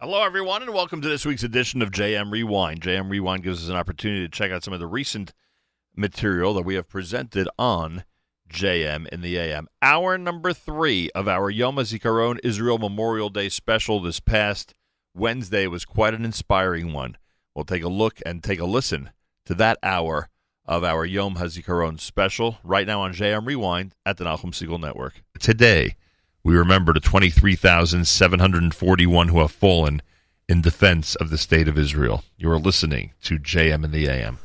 Hello, everyone, and welcome to this week's edition of JM Rewind. JM Rewind gives us an opportunity to check out some of the recent material that we have presented on JM in the AM. Hour number three of our Yom HaZikaron Israel Memorial Day special this past Wednesday was quite an inspiring one. We'll take a look and take a listen to that hour of our Yom HaZikaron special right now on JM Rewind at the Nachum Segal Network. Today, we remember the 23,741 who have fallen in defense of the state of Israel. You are listening to JM and the AM.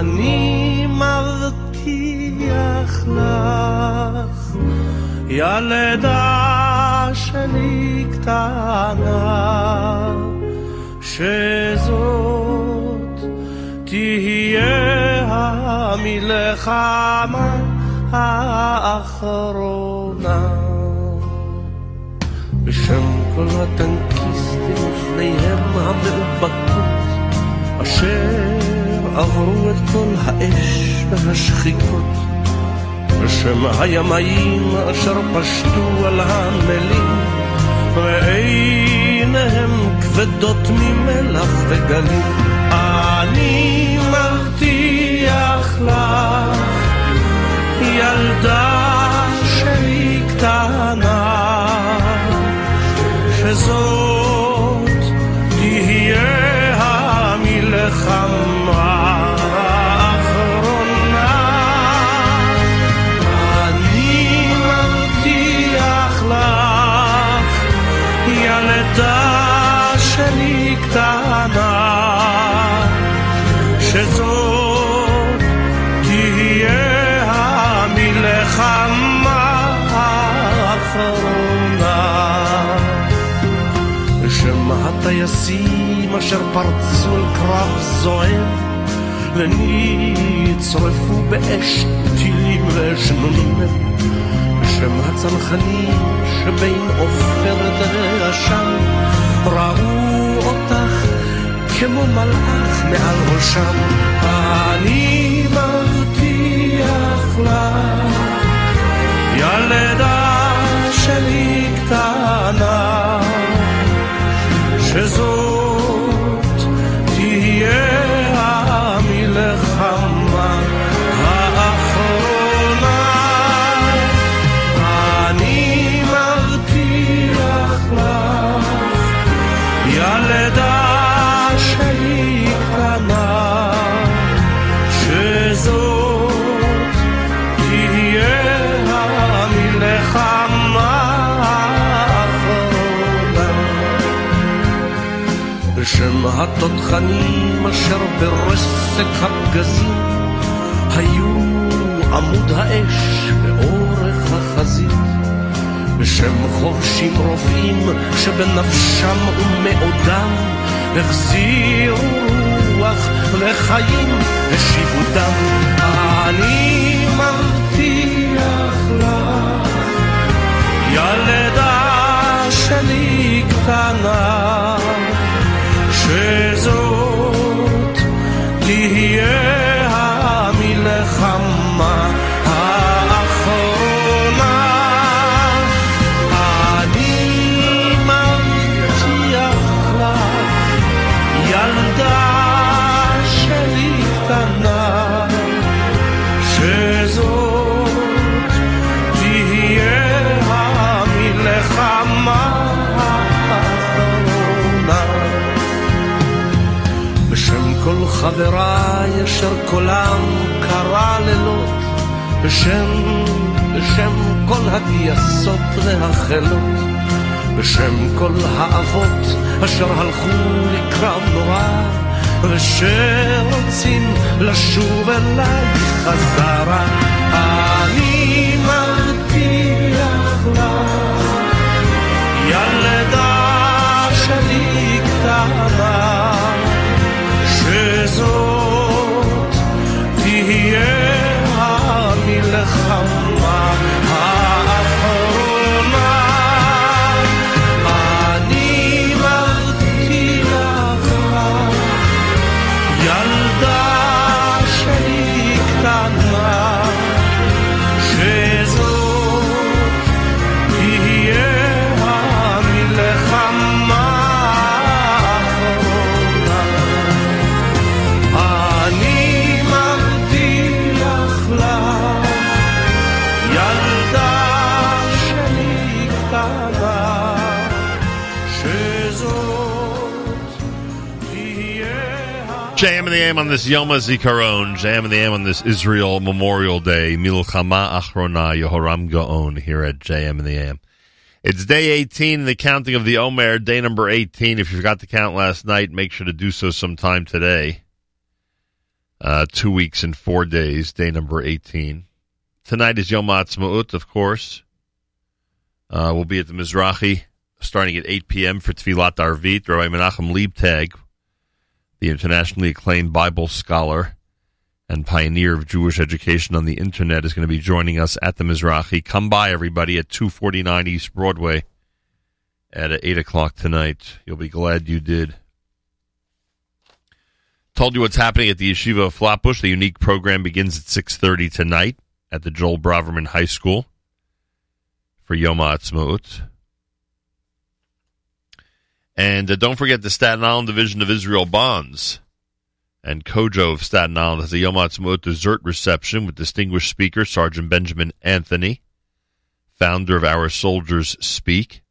אני מבטיח לך, ילדה שלי קטנה, שזאת תהיה המלחמה האחרונה. בשם כל הטנקיסטים ופניהם המאובקות, אשר עברו את כל האש והשחיקות, בשם הימאים אשר פשטו על הנמלים, ועיניהם כבדות ממלח וגלים. אני מבטיח לך, ילדה שלי קטנה, שזאת תהיה המלחמה הטייסים אשר פרצו אל קרב זועם ונצרפו באש טילים ואשנונים בשם הצנחנים שבין עופרת ועשן ראו אותך כמו מלאך מעל ראשם. אני התותחנים אשר ברסק הפגזים היו עמוד האש באורך החזית. בשם חובשים רופאים שבנפשם ומאודם החזירו רוח לחיים השיבו דם. אני מבטיח לך ילדה שלי קטנה, שזאת תהיה המלחמה חבריי אשר קולם קרא לילות, בשם, בשם כל הטייסות והחילות, בשם כל האבות אשר הלכו לקרב נורא, ושרוצים לשוב אליי חזרה. here. AM on this Yom HaZikaron, JM and the AM on this Israel Memorial Day, Milchama Achrona Yehoram Gaon here at JM and the AM. It's day 18 in the counting of the Omer, day number 18. If you forgot to count last night, make sure to do so sometime today. Uh, two weeks and four days, day number 18. Tonight is Yom HaAtzmaut, of course. Uh, we'll be at the Mizrahi starting at 8 p.m. for Tfilat Arvit. Rabbi Menachem Leibtag the internationally acclaimed Bible scholar and pioneer of Jewish education on the internet, is going to be joining us at the Mizrahi. Come by, everybody, at 249 East Broadway at 8 o'clock tonight. You'll be glad you did. Told you what's happening at the Yeshiva of Flatbush. The unique program begins at 6.30 tonight at the Joel Braverman High School for Yom HaAtzmaut. And uh, don't forget the Staten Island Division of Israel Bonds and COJO of Staten Island has a Yom Ha'atzmaut dessert reception with distinguished speaker Sergeant Benjamin Anthony, founder of Our Soldiers Speak.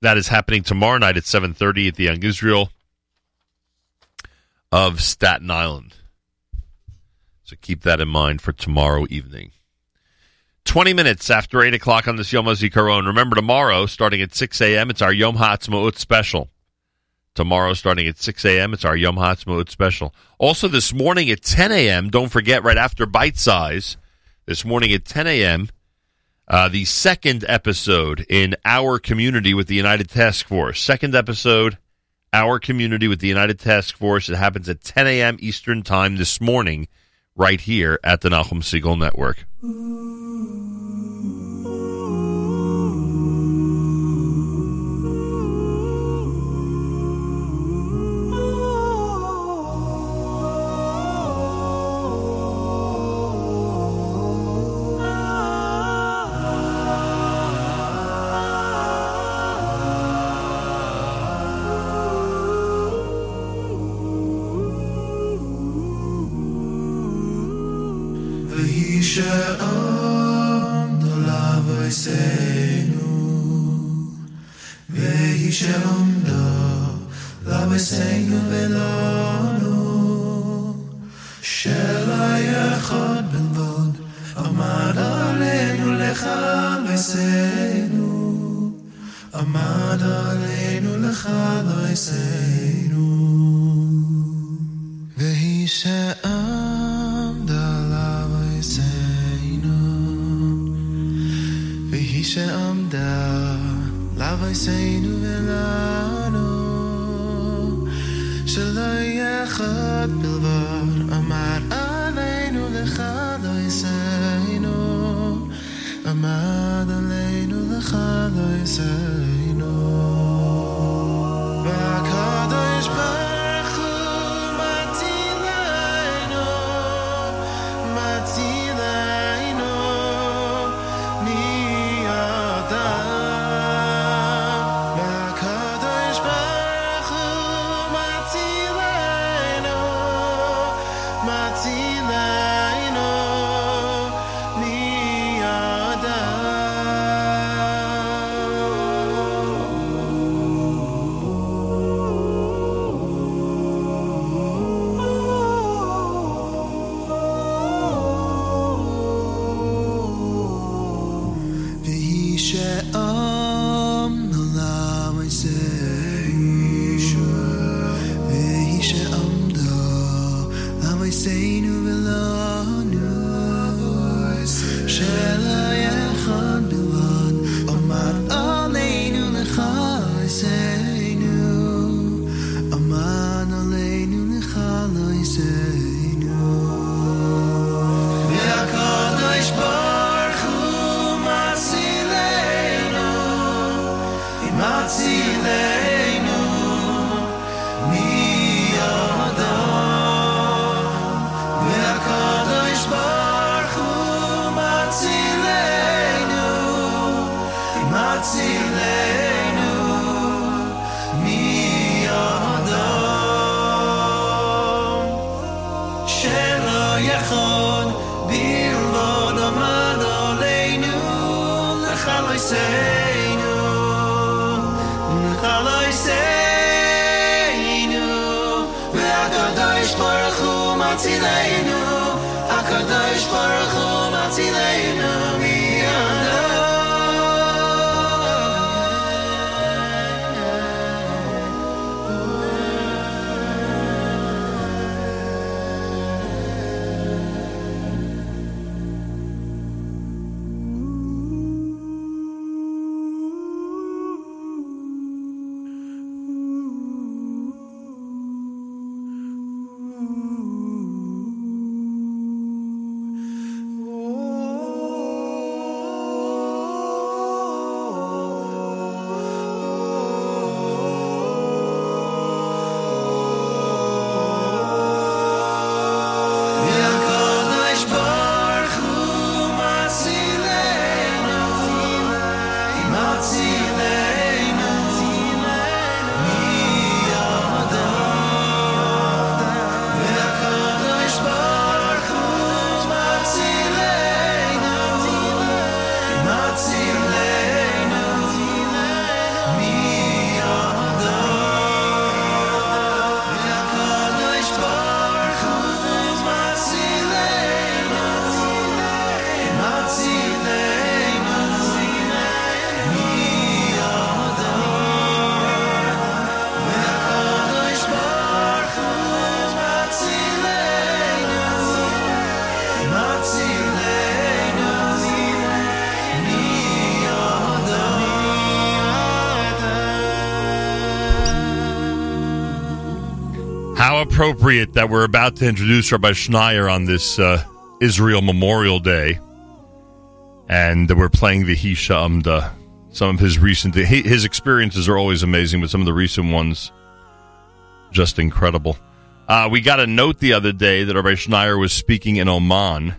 That is happening tomorrow night at 7.30 at the Young Israel of Staten Island. So keep that in mind for tomorrow evening. 20 minutes after 8 o'clock on this Yom HaZikaron. Remember, tomorrow, starting at 6 a.m., it's our Yom HaAtzmaut special. Tomorrow, starting at 6 a.m., it's our Yom HaAtzmaut special. Also, this morning at 10 a.m., don't forget, right after Bite Size, this morning at 10 a.m., uh, the second episode in Our Community with the United Task Force. Second episode, Our Community with the United Task Force. It happens at 10 a.m. Eastern Time this morning, right here at the Nachum Segal Network. לבויסנו, ויהי שעמדו לבויסנו ולנו, שלא אחד בלבד עמד עלינו לכלסנו, עמד עלינו לכלסנו. sei. no appropriate that we're about to introduce Rabbi Schneier on this uh, Israel Memorial Day, and we're playing the Hisha Amda. Some of his recent his experiences are always amazing, but some of the recent ones just incredible. Uh, we got a note the other day that Rabbi Schneier was speaking in Oman,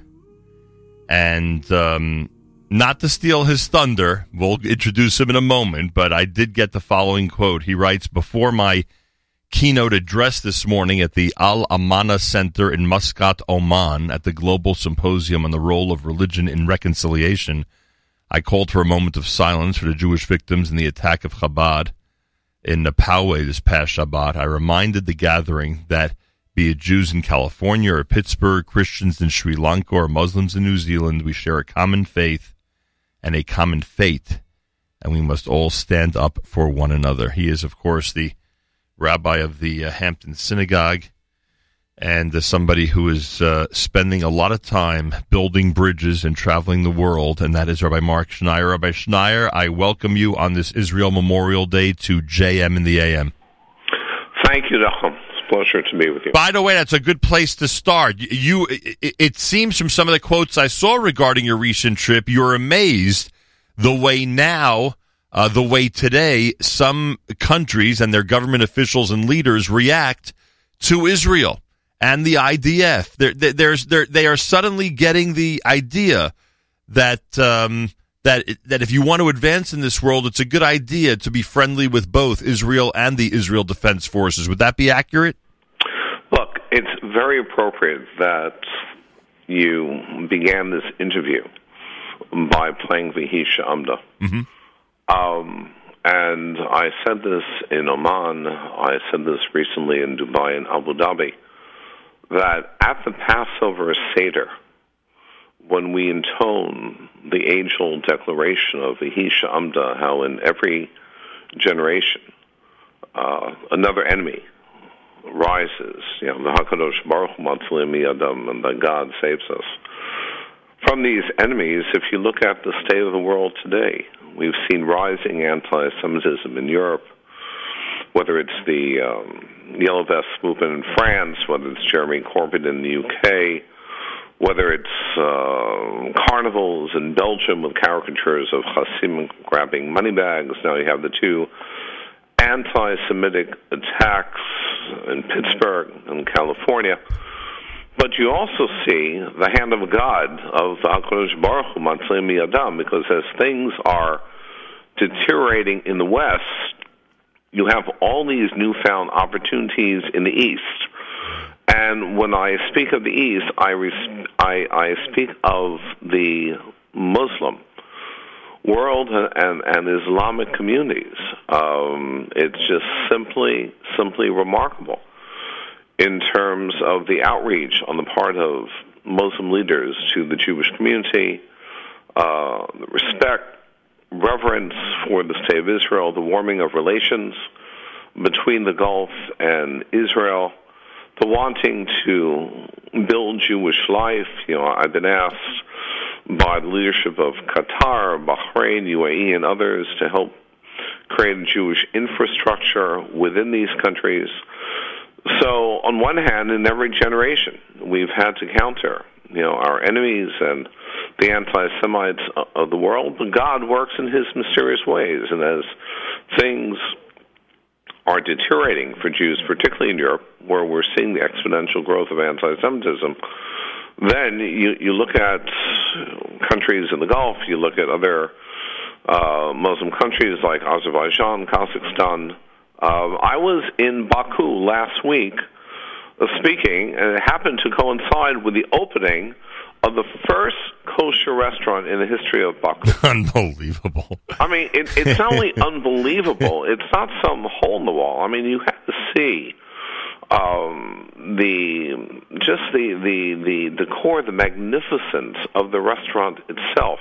and um, not to steal his thunder, we'll introduce him in a moment. But I did get the following quote. He writes before my keynote address this morning at the Al Amana Center in Muscat, Oman, at the Global Symposium on the Role of Religion in Reconciliation. I called for a moment of silence for the Jewish victims in the attack of Chabad in Nepal this past Shabbat. I reminded the gathering that be it Jews in California or Pittsburgh, Christians in Sri Lanka, or Muslims in New Zealand, we share a common faith and a common fate, and we must all stand up for one another. He is, of course, the rabbi of the uh, Hampton Synagogue, and uh, somebody who is uh, spending a lot of time building bridges and traveling the world, and that is Rabbi Mark Schneier. Rabbi Schneier, I welcome you on this Israel Memorial Day to JM in the AM. Thank you, Nachum. It's a pleasure to be with you. By the way, that's a good place to start. You, it, it seems from some of the quotes I saw regarding your recent trip, you're amazed the way now, uh, the way today, some countries and their government officials and leaders react to Israel and the IDF. They're, there's, they're, they are suddenly getting the idea that um, that that if you want to advance in this world, it's a good idea to be friendly with both Israel and the Israel Defense Forces. Would that be accurate? Look, it's very appropriate that you began this interview by playing Vihisha Amda. Mhm. Um, and I said this in Oman, I said this recently in Dubai and Abu Dhabi, that at the Passover Seder, when we intone the age old declaration of Vihisha Amda, how in every generation uh, another enemy rises, you know, the Hakadosh Baruch Hu Matzilim Yadam, and that God saves us. From these enemies, if you look at the state of the world today, we've seen rising anti-Semitism in Europe, whether it's the um, Yellow Vest movement in France, whether it's Jeremy Corbyn in the UK, whether it's uh, carnivals in Belgium with caricatures of Hasidim grabbing money bags. Now you have the two anti Semitic attacks in Pittsburgh and California. But you also see the hand of God of HaKadosh Baruch Hu Matzlim Yadam, because as things are deteriorating in the West, you have all these newfound opportunities in the East. And when I speak of the East, I, res- I, I speak of the Muslim world and, and Islamic communities. Um, it's just simply, simply remarkable. In terms of the outreach on the part of Muslim leaders to the Jewish community, uh, respect, reverence for the state of Israel, the warming of relations between the Gulf and Israel, the wanting to build Jewish life. You know, I've been asked by the leadership of Qatar, Bahrain, UAE, and others to help create a Jewish infrastructure within these countries. So, on one hand, in every generation, we've had to counter, you know, our enemies and the anti-Semites of the world. But God works in His mysterious ways, and as things are deteriorating for Jews, particularly in Europe, where we're seeing the exponential growth of anti-Semitism, then you you look at countries in the Gulf, you look at other uh, Muslim countries like Azerbaijan, Kazakhstan. Uh, I was in Baku last week uh, speaking, and it happened to coincide with the opening of the first kosher restaurant in the history of Baku. Unbelievable. I mean, it, it's not only unbelievable; it's not some hole in the wall. I mean, you have to see um, the just the the the decor, the magnificence of the restaurant itself.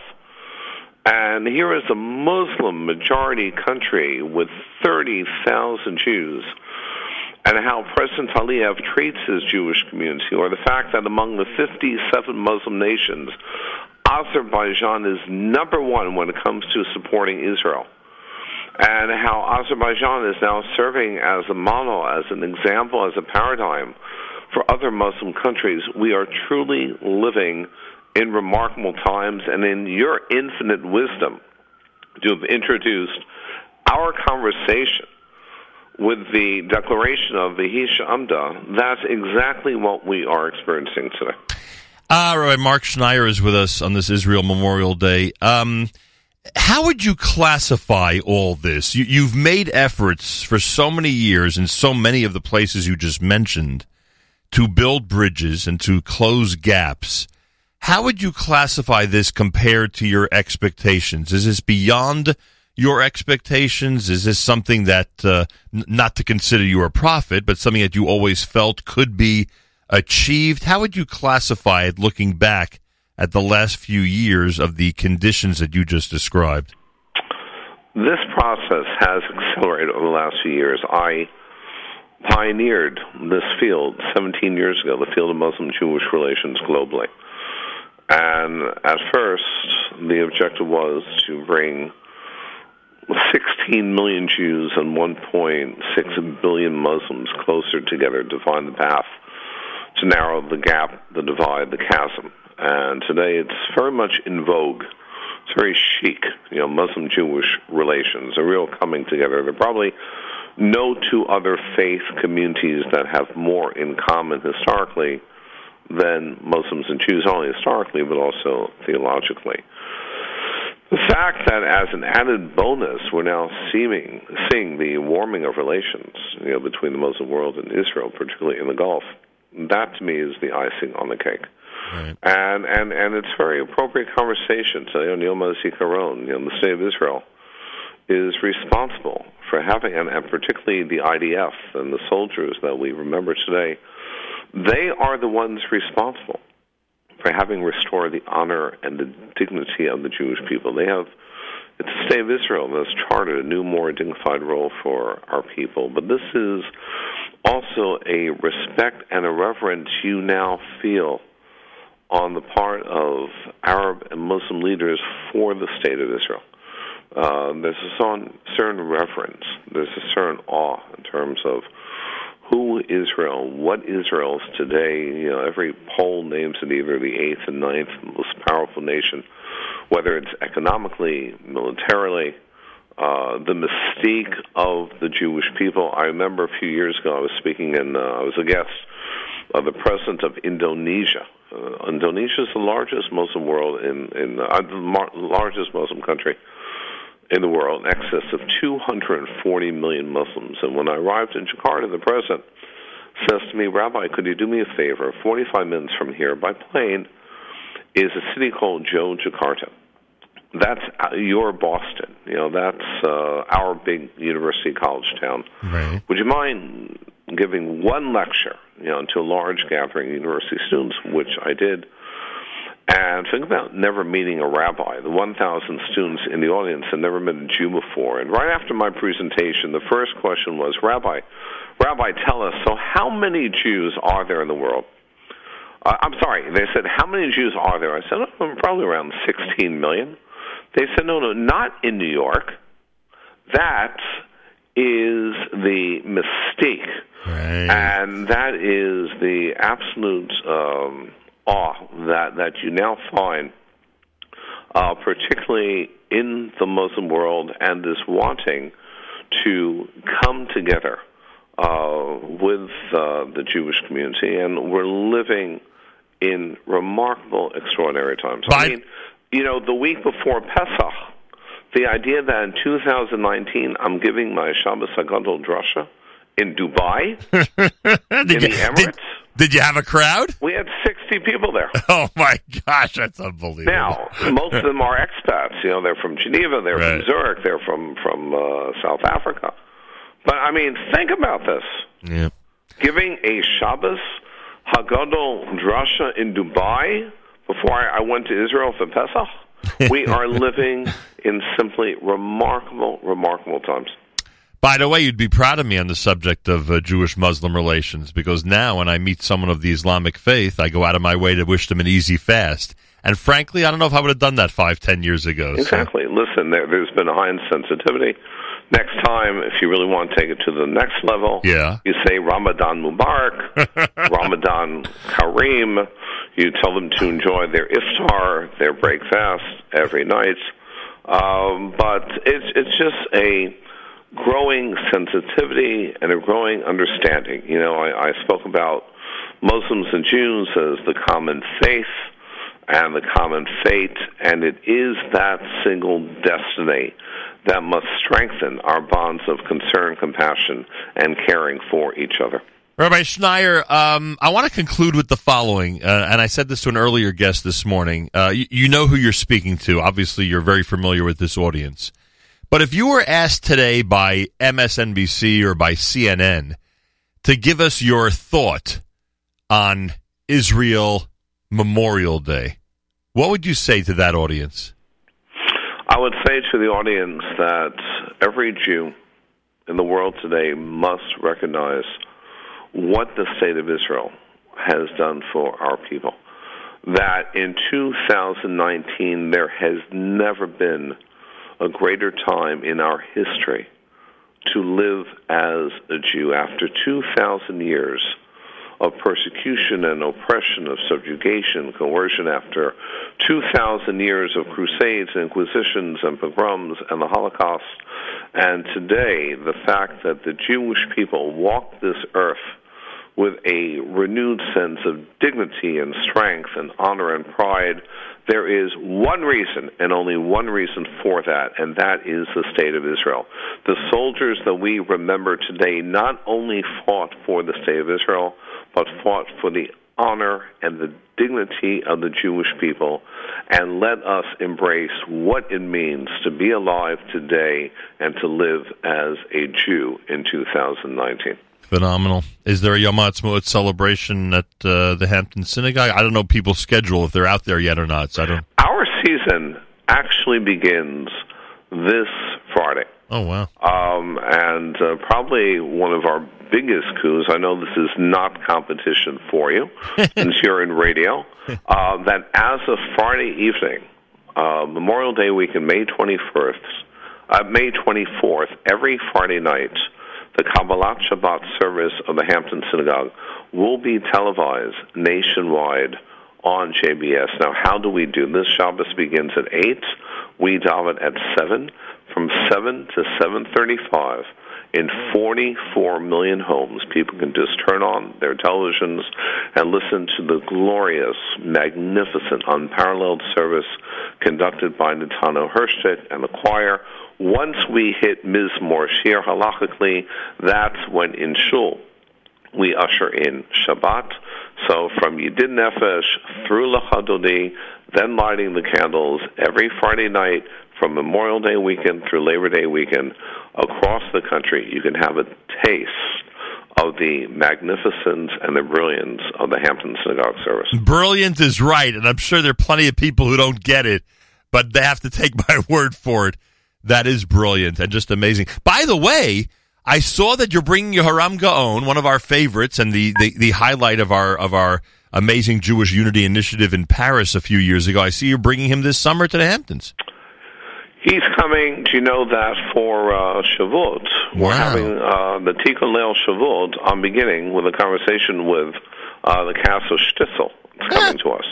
And here is a Muslim majority country with 30,000 Jews, and how President Aliyev treats his Jewish community, or the fact that among the 57 Muslim nations, Azerbaijan is number one when it comes to supporting Israel. And how Azerbaijan is now serving as a model, as an example, as a paradigm for other Muslim countries. We are truly living in remarkable times, and in your infinite wisdom, to have introduced our conversation with the declaration of the Hisha Amda, that's exactly what we are experiencing today. Uh, Rabbi Mark Schneier is with us on this Israel Memorial Day. Um, how would you classify all this? You, you've made efforts for so many years in so many of the places you just mentioned to build bridges and to close gaps. How would you classify this compared to your expectations? Is this beyond your expectations? Is this something that, uh, n- not to consider you a prophet, but something that you always felt could be achieved? How would you classify it looking back at the last few years of the conditions that you just described? This process has accelerated over the last few years. I pioneered this field 17 years ago, the field of Muslim Jewish relations globally. And at first, the objective was to bring 16 million Jews and 1.6 billion Muslims closer together to find the path to narrow the gap, the divide, the chasm. And today it's very much in vogue. It's very chic, you know, Muslim Jewish relations, a real coming together. There are probably no two other faith communities that have more in common historically than Muslims and Jews, not only historically but also theologically. The fact that, as an added bonus, we're now seeing seeing the warming of relations, you know, between the Muslim world and Israel, particularly in the Gulf, that to me is the icing on the cake. Right. And and and it's very appropriate conversation. So, you know, Yom HaZikaron, you know, the state of Israel is responsible for having, and, and particularly the IDF and the soldiers that we remember today, they are the ones responsible for having restored the honor and the dignity of the Jewish people. They have, it's the state of Israel that has charted a new, more dignified role for our people. But this is also a respect and a reverence you now feel on the part of Arab and Muslim leaders for the state of Israel. Uh, there's a certain reverence, there's a certain awe in terms of who Israel, what Israel is today. You know, every poll names it either the eighth and ninth most powerful nation, whether it's economically, militarily, uh, the mystique of the Jewish people. I remember a few years ago I was speaking and uh, I was a guest of the president of Indonesia. Uh, Indonesia is the largest Muslim world in in uh, the mar- largest Muslim country in the world, in excess of 240 million Muslims. And when I arrived in Jakarta, the president says to me, Rabbi, could you do me a favor? 45 minutes from here by plane is a city called Jogjakarta. That's uh, your Boston. You know, that's uh, our big university college town. Right. Would you mind giving one lecture you know, to a large gathering of university students, which I did. And think about never meeting a rabbi. The 1,000 students in the audience had never met a Jew before. And right after my presentation, the first question was, Rabbi, Rabbi, tell us, so how many Jews are there in the world? Uh, I'm sorry, they said, how many Jews are there? I said, oh, probably around 16 million. They said, no, no, not in New York. That is the mistake. Right. And that is the absolute um, awe that, that you now find, uh, particularly in the Muslim world, and this wanting to come together uh, with uh, the Jewish community. And we're living in remarkable, extraordinary times. But- I mean, you know, the week before Pesach, the idea that in 2019 I'm giving my Shabbos Hagadol drasha in Dubai, in the Emirates, did, did you have a crowd? we had 60 people there. Oh my gosh, that's unbelievable. Now, most of them are expats. You know, they're from Geneva, they're Right. from Zurich, they're from from uh, South Africa. But I mean, think about this: yeah. giving a Shabbos Hagadol drasha in Dubai before I, I went to Israel for Pesach. we are living in simply remarkable, remarkable times. By the way, you'd be proud of me on the subject of uh, Jewish Muslim relations because now when I meet someone of the Islamic faith, I go out of my way to wish them an easy fast. And frankly, I don't know if I would have done that five, ten years ago. so- Exactly. Listen, there, there's been a high sensitivity. Next time, if you really want to take it to the next level, Yeah. you say Ramadan Mubarak, Ramadan Kareem. You tell them to enjoy their iftar, their break fast every night. Um, but it's it's just a growing sensitivity and a growing understanding. You know, I, I spoke about Muslims and Jews as the common faith and the common fate, and it is that single destiny that must strengthen our bonds of concern, compassion, and caring for each other. Rabbi Schneier, um, I want to conclude with the following, uh, and I said this to an earlier guest this morning. Uh, you, you know who you're speaking to. Obviously, you're very familiar with this audience. But if you were asked today by MSNBC or by CNN to give us your thought on Israel Memorial Day, what would you say to that audience? I would say to the audience that every Jew in the world today must recognize what the state of Israel has done for our people. That in 2019, there has never been a greater time in our history to live as a Jew after 2,000 years of persecution and oppression, of subjugation, coercion, after 2,000 years of crusades, inquisitions, and pogroms, and the Holocaust. And today, the fact that the Jewish people walk this earth with a renewed sense of dignity and strength and honor and pride, there is one reason and only one reason for that, and that is the state of Israel. The soldiers that we remember today not only fought for the state of Israel, but fought for the honor and the dignity of the Jewish people, and let us embrace what it means to be alive today and to live as a Jew in 2019. Phenomenal. Is there a Yom Ha'atzmaut celebration at uh, the Hampton Synagogue? I don't know people's schedule if they're out there yet or not. So I don't. Our season actually begins this Friday. Oh wow. Um, and uh, probably one of our biggest coups, I know this is not competition for you, since you're in radio, uh, that as of Friday evening, uh, Memorial Day weekend, May 21st, uh, May 24th, every Friday night, the Kabbalat Shabbat service of the Hampton Synagogue will be televised nationwide on JBS. Now, how do we do this? Shabbos begins at 8. We daven at 7. From 7 to 7.35, in 44 million homes, people can just turn on their televisions and listen to the glorious, magnificent, unparalleled service conducted by Netanel Hershtik and the choir. Once we hit Mizmor Shir halachically, that's when in Shul we usher in Shabbat. So from Yedid Nefesh through Lecha Dodi, then lighting the candles every Friday night from Memorial Day weekend through Labor Day weekend across the country. You can have a taste of the magnificence and the brilliance of the Hampton Synagogue service. Brilliant is right, and I'm sure there are plenty of people who don't get it, but they have to take my word for it. That is brilliant and just amazing. By the way, I saw that you're bringing Yehoram Gaon, one of our favorites and the, the, the highlight of our of our amazing Jewish Unity Initiative in Paris a few years ago. I see you're bringing him this summer to the Hamptons. He's coming. Do you know that for uh, Shavuot? We're having uh, the Tikkun Leil Shavuot. I'm beginning with a conversation with uh, the cast of Shtisel. It's coming to us.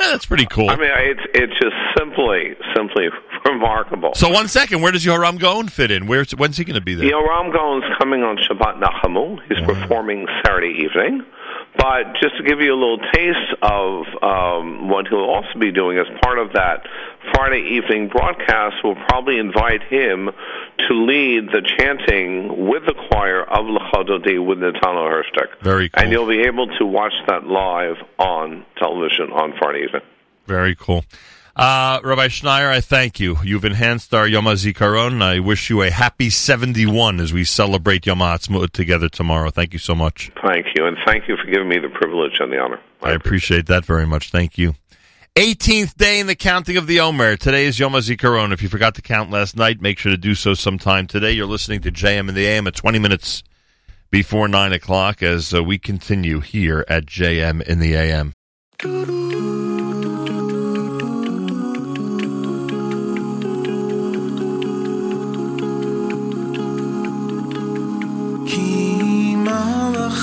Yeah, that's pretty cool. I mean, it's it's just simply simply remarkable. so one second, where does Yehoram Gaon fit in? Where's when's he going to be there? Yehoram Gaon's coming on Shabbat Nachamu. He's performing Saturday evening. But just to give you a little taste of um, what he'll also be doing as part of that Friday evening broadcast, we'll probably invite him to lead the chanting with the choir of Lecha Dodi with Netanel Hershtik. Very cool. And you'll be able to watch that live on television on Friday evening. Very cool. Uh, Rabbi Schneier, I thank you. You've enhanced our Yom HaZikaron. I wish you a happy 71 as we celebrate Yom HaAtzmaut together tomorrow. Thank you so much. Thank you. And thank you for giving me the privilege and the honor. I appreciate that very much. Thank you. 18th day in the counting of the Omer. Today is Yom HaZikaron. If you forgot to count last night, make sure to do so sometime today. You're listening to JM in the AM at 20 minutes before 9 o'clock as uh, we continue here at JM in the AM.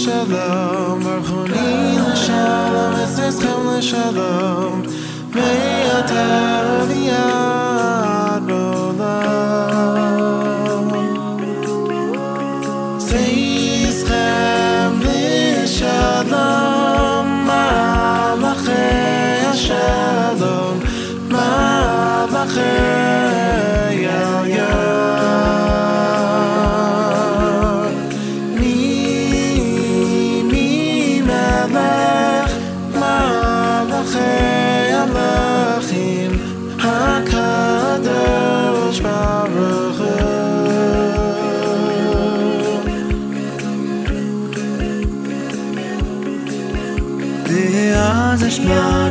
לשלום ברכוני לשלום אצלכם לשלום מעתה ועד עולם Seizchem lishalom malachei shalom malachei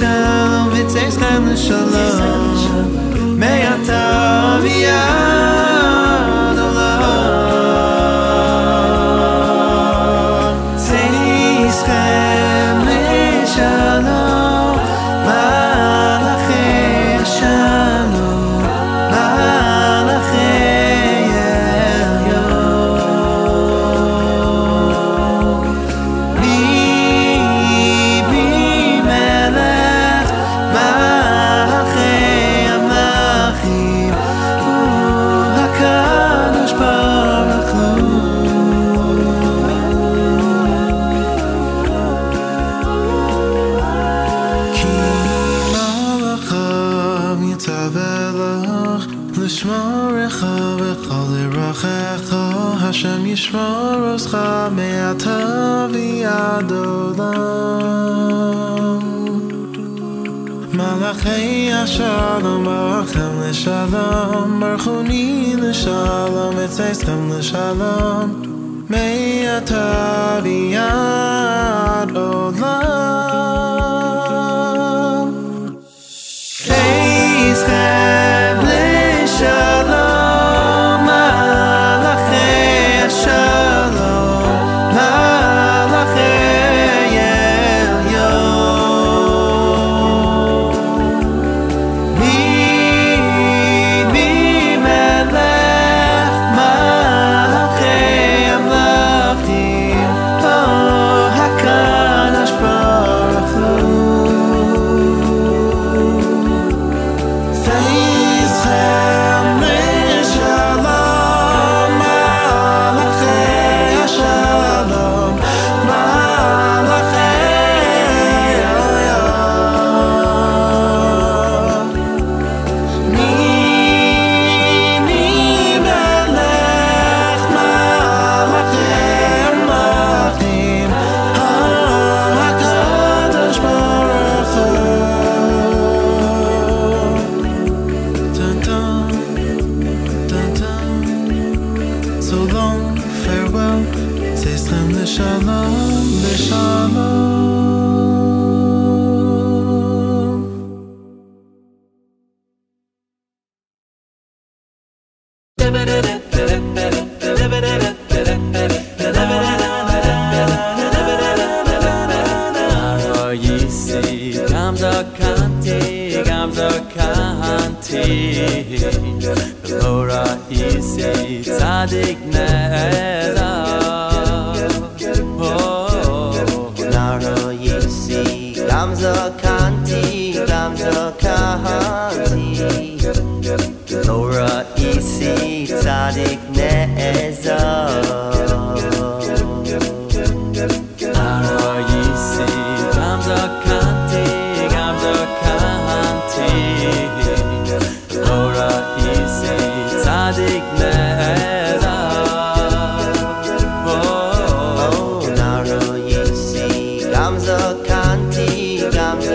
שלחוני לשלום וצאצכם לשלום מעתה ועד ברכם לשלום ברכוני לשלום וצאצכם לשלום מעתה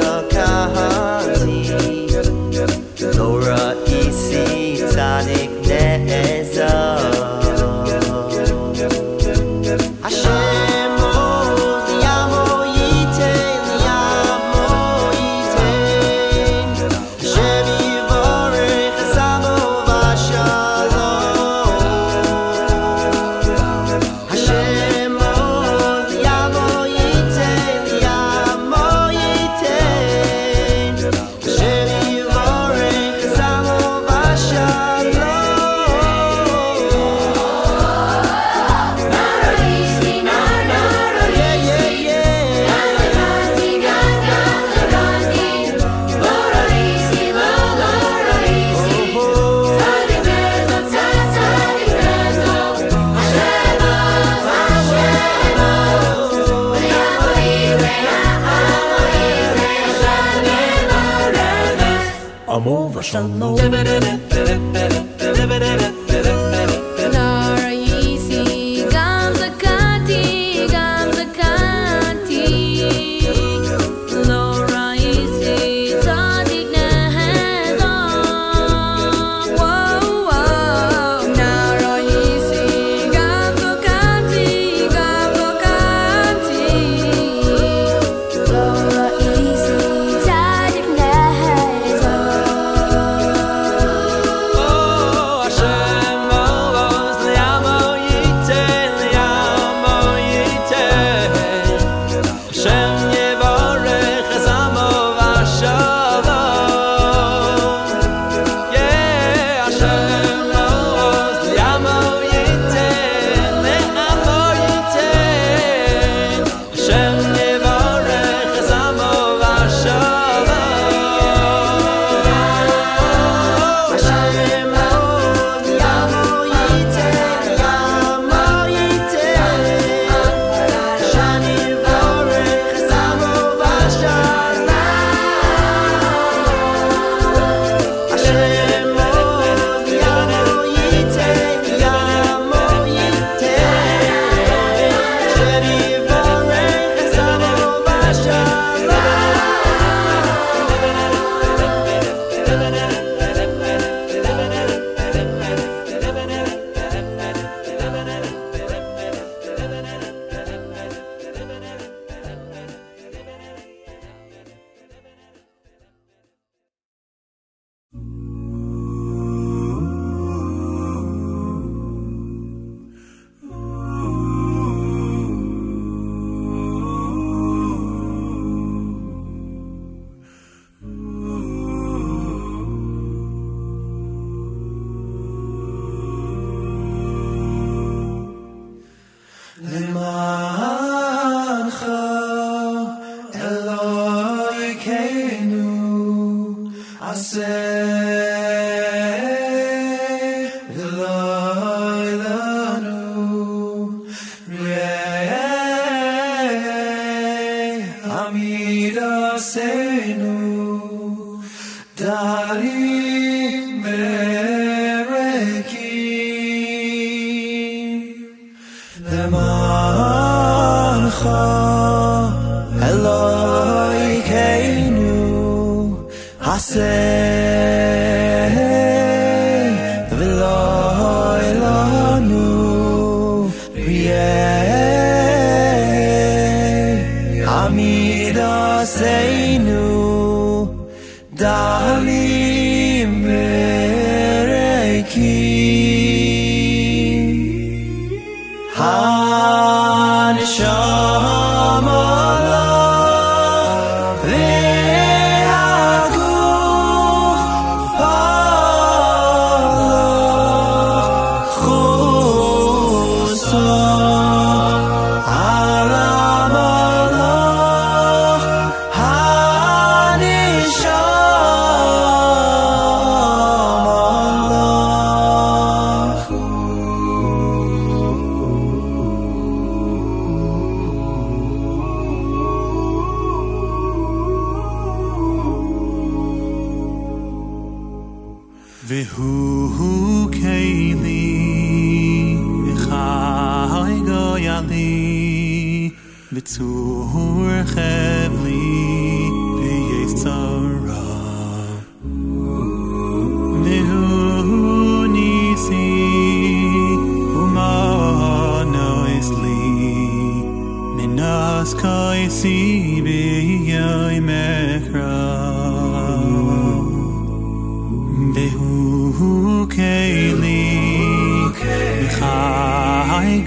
Gamza Maria.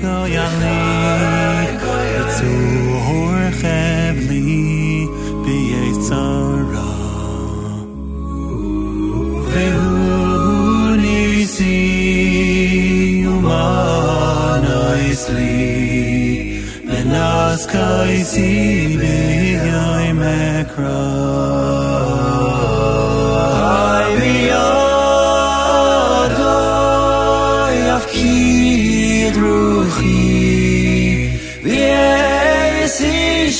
go yali Tzu hor chevli B'yei tzara Vehu nisi Umana isli Benas kaisi B'yei mekra. Hai biyadai Afki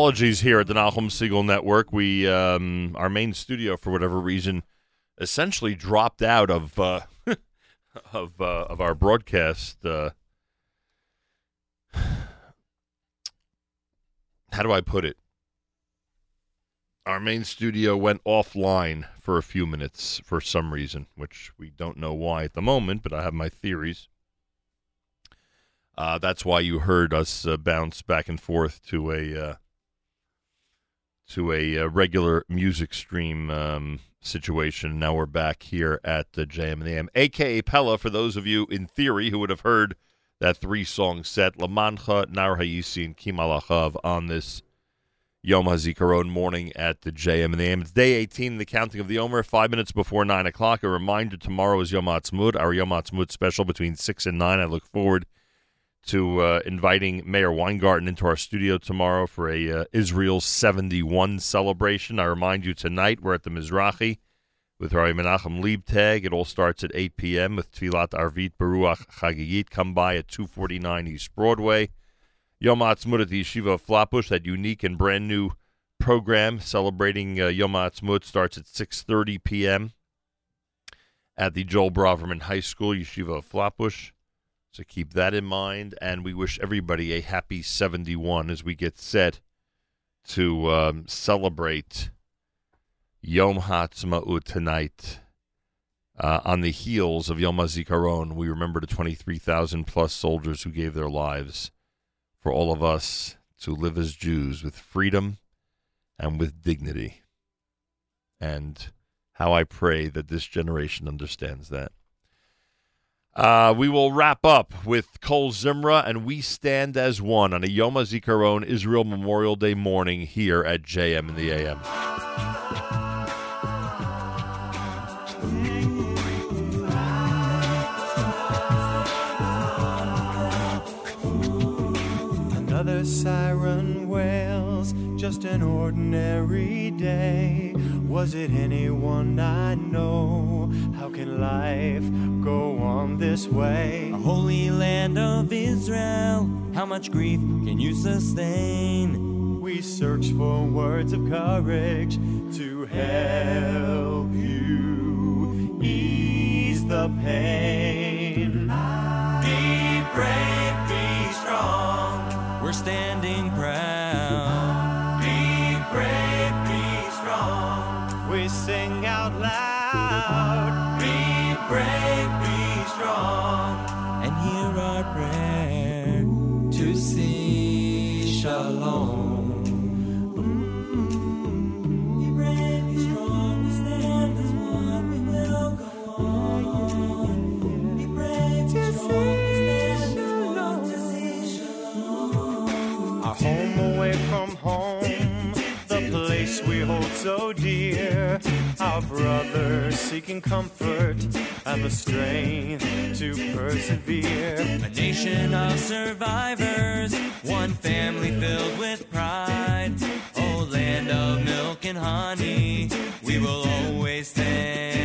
apologies here at the Nachum Segal Network. We, um, our main studio, for whatever reason, essentially dropped out of uh, of uh, of our broadcast. Uh, how do I put it? Our main studio went offline for a few minutes for some reason, which we don't know why at the moment, but I have my theories. Uh, that's why you heard us uh, bounce back and forth to a uh, to a, uh regular music stream um, situation. Now we're back here at the JM and the AM, a cappella. For those of you in theory who would have heard that three song set, Lamancha, Nar Hayisi, and Kimalachav on this Yom HaZikaron morning at the JM and the AM. It's day 18 in the counting of the Omer, five minutes before 9 o'clock. A reminder tomorrow is Yom HaTzmut, our Yom HaTzmut special between 6 and 9. I look forward to uh, inviting Mayor Weingarten into our studio tomorrow for a uh, Israel 71 celebration. I remind you tonight we're at the Mizrahi with Rabbi Menachem Leibtag. It all starts at 8 p.m. with Tfilat Arvit Baruch Chagigit. Come by at 249 East Broadway. Yom Ha'atzmut at the Yeshiva Flatbush, that unique and brand new program celebrating uh, Yom Ha'atzmut starts at 6.30 p.m. at the Joel Braverman High School, Yeshiva of Flatbush. So keep that in mind, and we wish everybody a happy 71 as we get set to um, celebrate Yom HaTzma'ut tonight. Uh, on the heels of Yom HaZikaron, we remember the 23,000 plus soldiers who gave their lives for all of us to live as Jews with freedom and with dignity. And how I pray that this generation understands that. Uh, we will wrap up with Kol Zimra and We Stand as One on a Yom HaZikaron Israel Memorial Day morning here at JM in the AM. Another siren wails, just an ordinary day. Was it anyone I know? How can life go on this way? A holy land of Israel, how much grief can you sustain? We search for words of courage to help you ease the pain. Be brave, be strong. We're standing proud. Be brave, be strong. And hear our prayer to see shalom. Be brave, be strong. We stand as one. We will go on. Be brave, be strong. We stand as one to see shalom. Our home away from home, the place we hold so dear. Our brothers seeking comfort and the strength to persevere. A nation of survivors, one family filled with pride. Oh, land of milk and honey, we will always stand.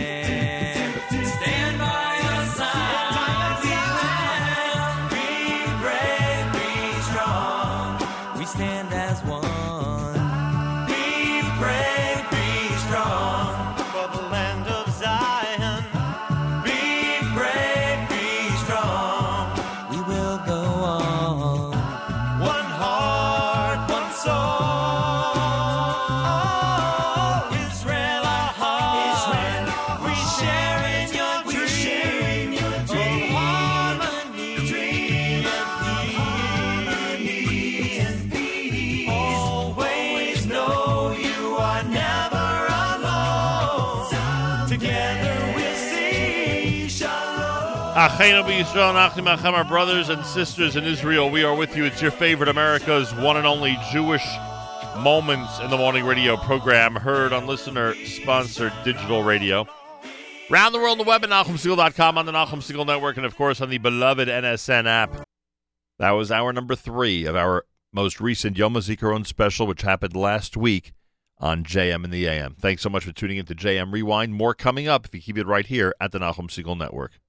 Our brothers and sisters in Israel, we are with you. It's your favorite America's one and only Jewish Moments in the Morning radio program, heard on listener-sponsored digital radio. Round the world on the web at NachumSegal.com, on the Nachum Segal Network, and of course on the beloved NSN app. That was our number three of our most recent Yom HaZikaron special, which happened last week on JM in the AM. Thanks so much for tuning in to JM Rewind. More coming up if you keep it right here at the Nachum Segal Network.